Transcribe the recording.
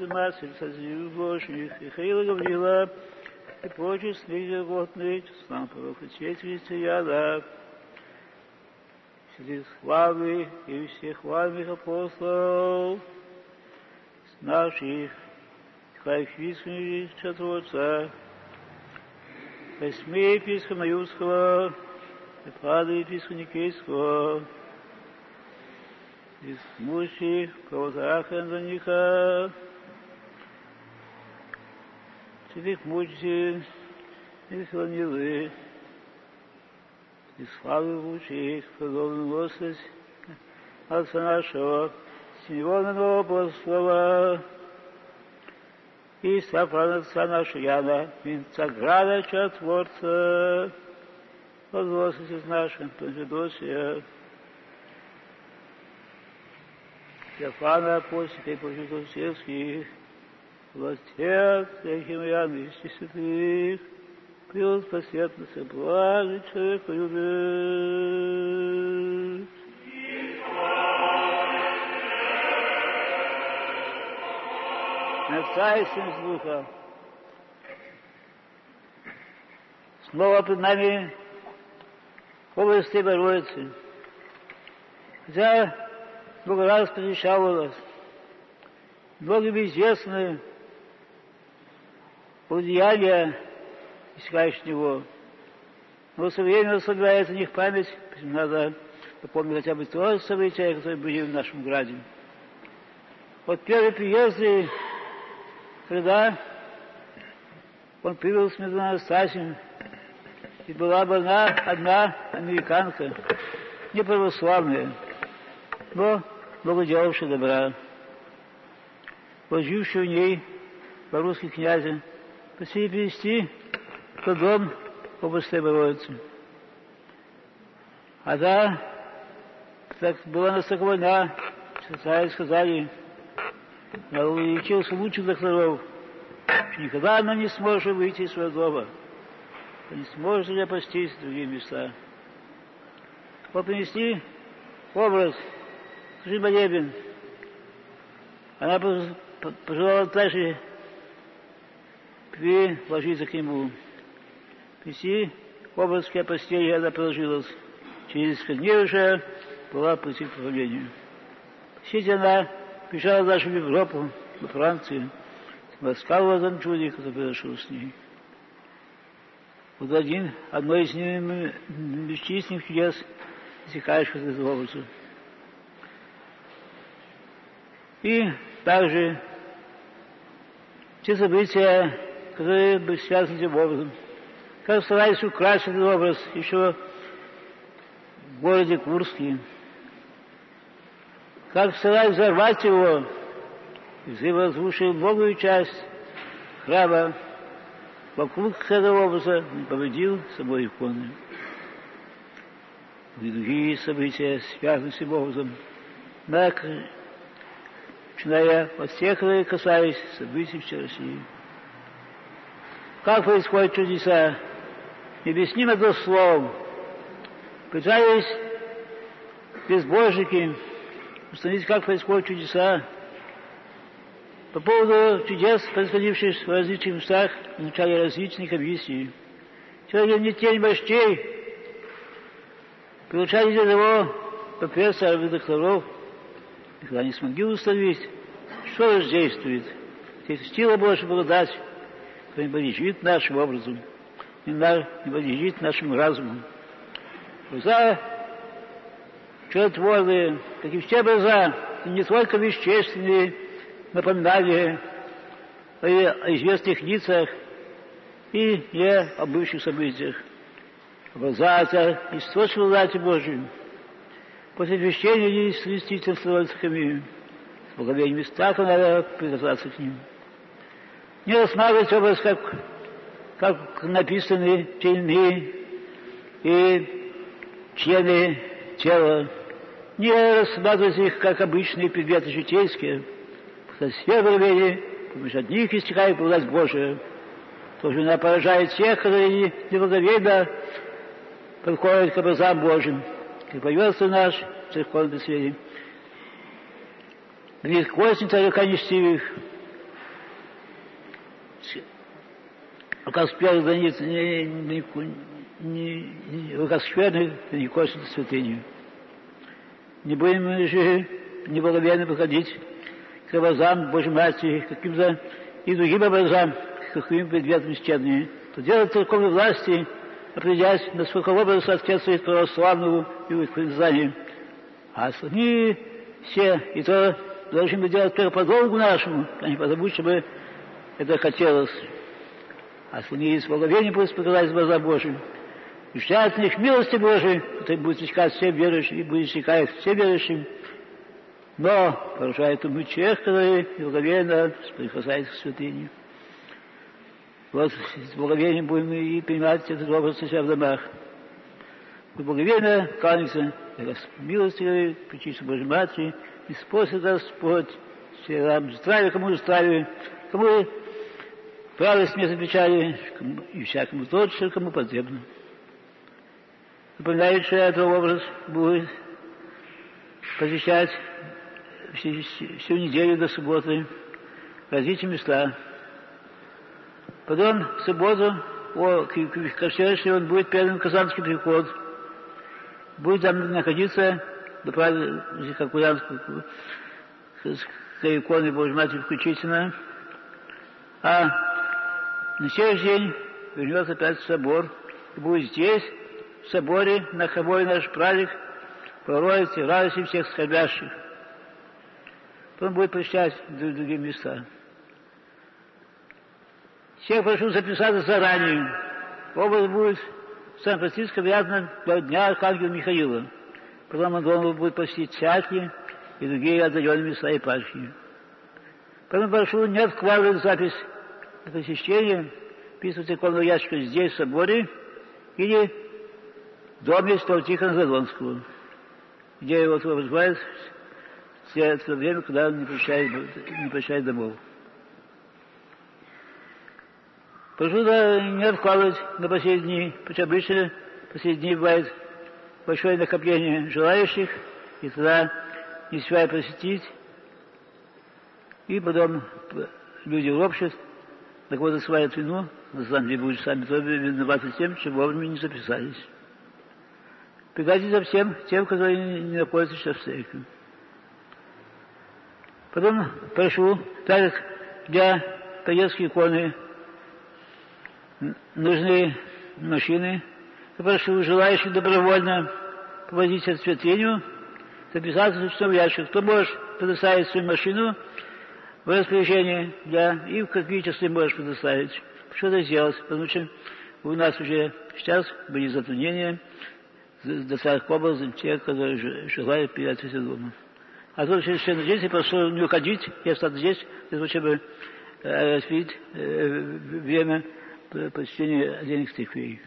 Матерь, Созию Божьих, Михаила Гаврила, и прочих снизу годных, сам и честь христиана, среди славы и всех хвальных апостолов, с наших Хайфисных Чатворца, восьми епископа Маюрского, и Пада епископа Никейского, из мужей правозаха Андрониха, святых мучителей и Филонилы, и славы лучших, подобно Господь, Отца нашего, Симеона апостола, и Сафрана Отца нашего Яна, Винцаграда Чатворца, возгласите с нашим, Панфедосия, Стефана Апостика и Сельских, властях, всяким Ян и святых, Пил посветности блажи человека любит. Отца и Сын с Духа. Снова пред нами области Богородицы. Хотя много раз посещала многими известны деяния искаешь него. Но со временем собирается в них память, надо напомнить хотя бы то события, которые были в нашем граде. Вот первые приезды, когда он привел с Медуна Анастасием, и была бы она одна американка, не православная, но много делавшая добра. Возживший в ней по-русски князя, просили перевести в дом области Богородицы. А да, так была настолько война, цари сказали, я увеличился лучших докторов, что никогда она не сможет выйти из своего дома, не сможет ли опастись в другие места. Вот принесли образ Скажи, молебен. Она пожелала также приложиться к нему. Принеси образ к постели, она приложилась. Через несколько дней уже была прийти к правлению. Сидя она бежала даже в Европу, во Францию, том чуде, который произошел с ней. Вот один, одно из бесчисленных чудес, истекающих из образа. И также те события, которые были связаны этим образом. Как старались украсть этот образ еще в городе Курске. Как старались взорвать его, разрушили многую часть храма вокруг этого образа не победил собой иконы. И другие события, связанные с этим образом, начиная от всех, которые касались событий вчерашних. Как происходят чудеса? Необъяснимо до слов. Пытались безбожники установить, как происходят чудеса. По поводу чудес, происходивших в различных местах, изучали различные комиссии. Сегодня не тень вождей, получали для того профессоров и докторов, когда не смогли установить, что же действует, сила Божья благодать, не подлежит нашим образом, не, на, не подлежит нашему разуму. Глаза чудотворные, как и все глаза, не только вещественные напоминания о, известных лицах и не о бывших событиях. Глаза это источник власти Божьей. После крещения действительно становится камею. С благовением места надо прикасаться к ним. Не образ, как, как написаны тельные и члены тела. Не рассматривать их, как обычные предметы житейские. Со все благовения, помощь от них истекает власть Божия. Тоже она поражает тех, которые неблаговейно подходят к образам Божьим и появился наш церковный связи. Грех костница века нестивых, рука спелых границ не, не, не, не, рука скверных не косит святыню. Не будем же неблаговерно подходить к образам Божьей Матери, каким-то и другим образам, каким предметом исчезни. То дело церковной власти, определяясь, насколько образ соответствует православному и признанию. А остальные все, и то должны мы делать только по долгу нашему, а не потому, чтобы это хотелось. А остальные с благовением будут показать глаза Божьим. И ждать них милости Божией, который будет искать всем верующим и будет искать всем верующим. Но поражает умы тех, которые благовейно прикасаются к святыне. Вот с благовением будем и принимать этот образ себя в домах. Мы кланяемся милости, причисти Божьей Матери, и способ Господь, все нам здравия, кому здравия, кому правильность не замечали, и всякому тот, что кому потребно. Напоминаю, что этот образ будет посещать всю, неделю до субботы в различные места. Потом в субботу, о, к, к, к он будет первым казанский приход. Будет там находиться до праздника Куянского, к иконе Божьей Матери включительно. А на следующий день вернется опять в собор и будет здесь, в соборе, на хобой наш праздник, проводить радости всех скорбящих. Он будет посещать другие места. Всех прошу записаться заранее. Образ будет в Сан-Франциско вязано до дня Архангела Михаила. Потом он должен будет посетить церкви и другие отдаленные места епархии. Поэтому прошу не откладывать запись на посещение, писать иконного ящика здесь, в соборе, или в доме Святого Тихона Задонского, где его называют все это время, когда он не посещает, не посещает домов. Прошу да, не откладывать на последние дни, потому обычно последние дни бывает большое накопление желающих, и тогда не успевая посетить, и потом люди ропщат, так вот осваивают вину, деле будут сами тоже виноваты тем, что вовремя не записались. Пригодится всем тем, которые не находятся сейчас в церкви. Потом прошу, так как для поездки иконы нужны машины, то прошу желающих добровольно повозить от святыню, записаться в ящик. Кто может предоставить свою машину в распоряжение для, и часы можешь предоставить. Что это сделать? Потому что у нас уже сейчас были затруднения доставить к образом тех, которые желают передать все дома. А то через все здесь, и прошу не уходить, я остаться здесь, для того, чтобы э, распить э, время посещения отдельных церквей.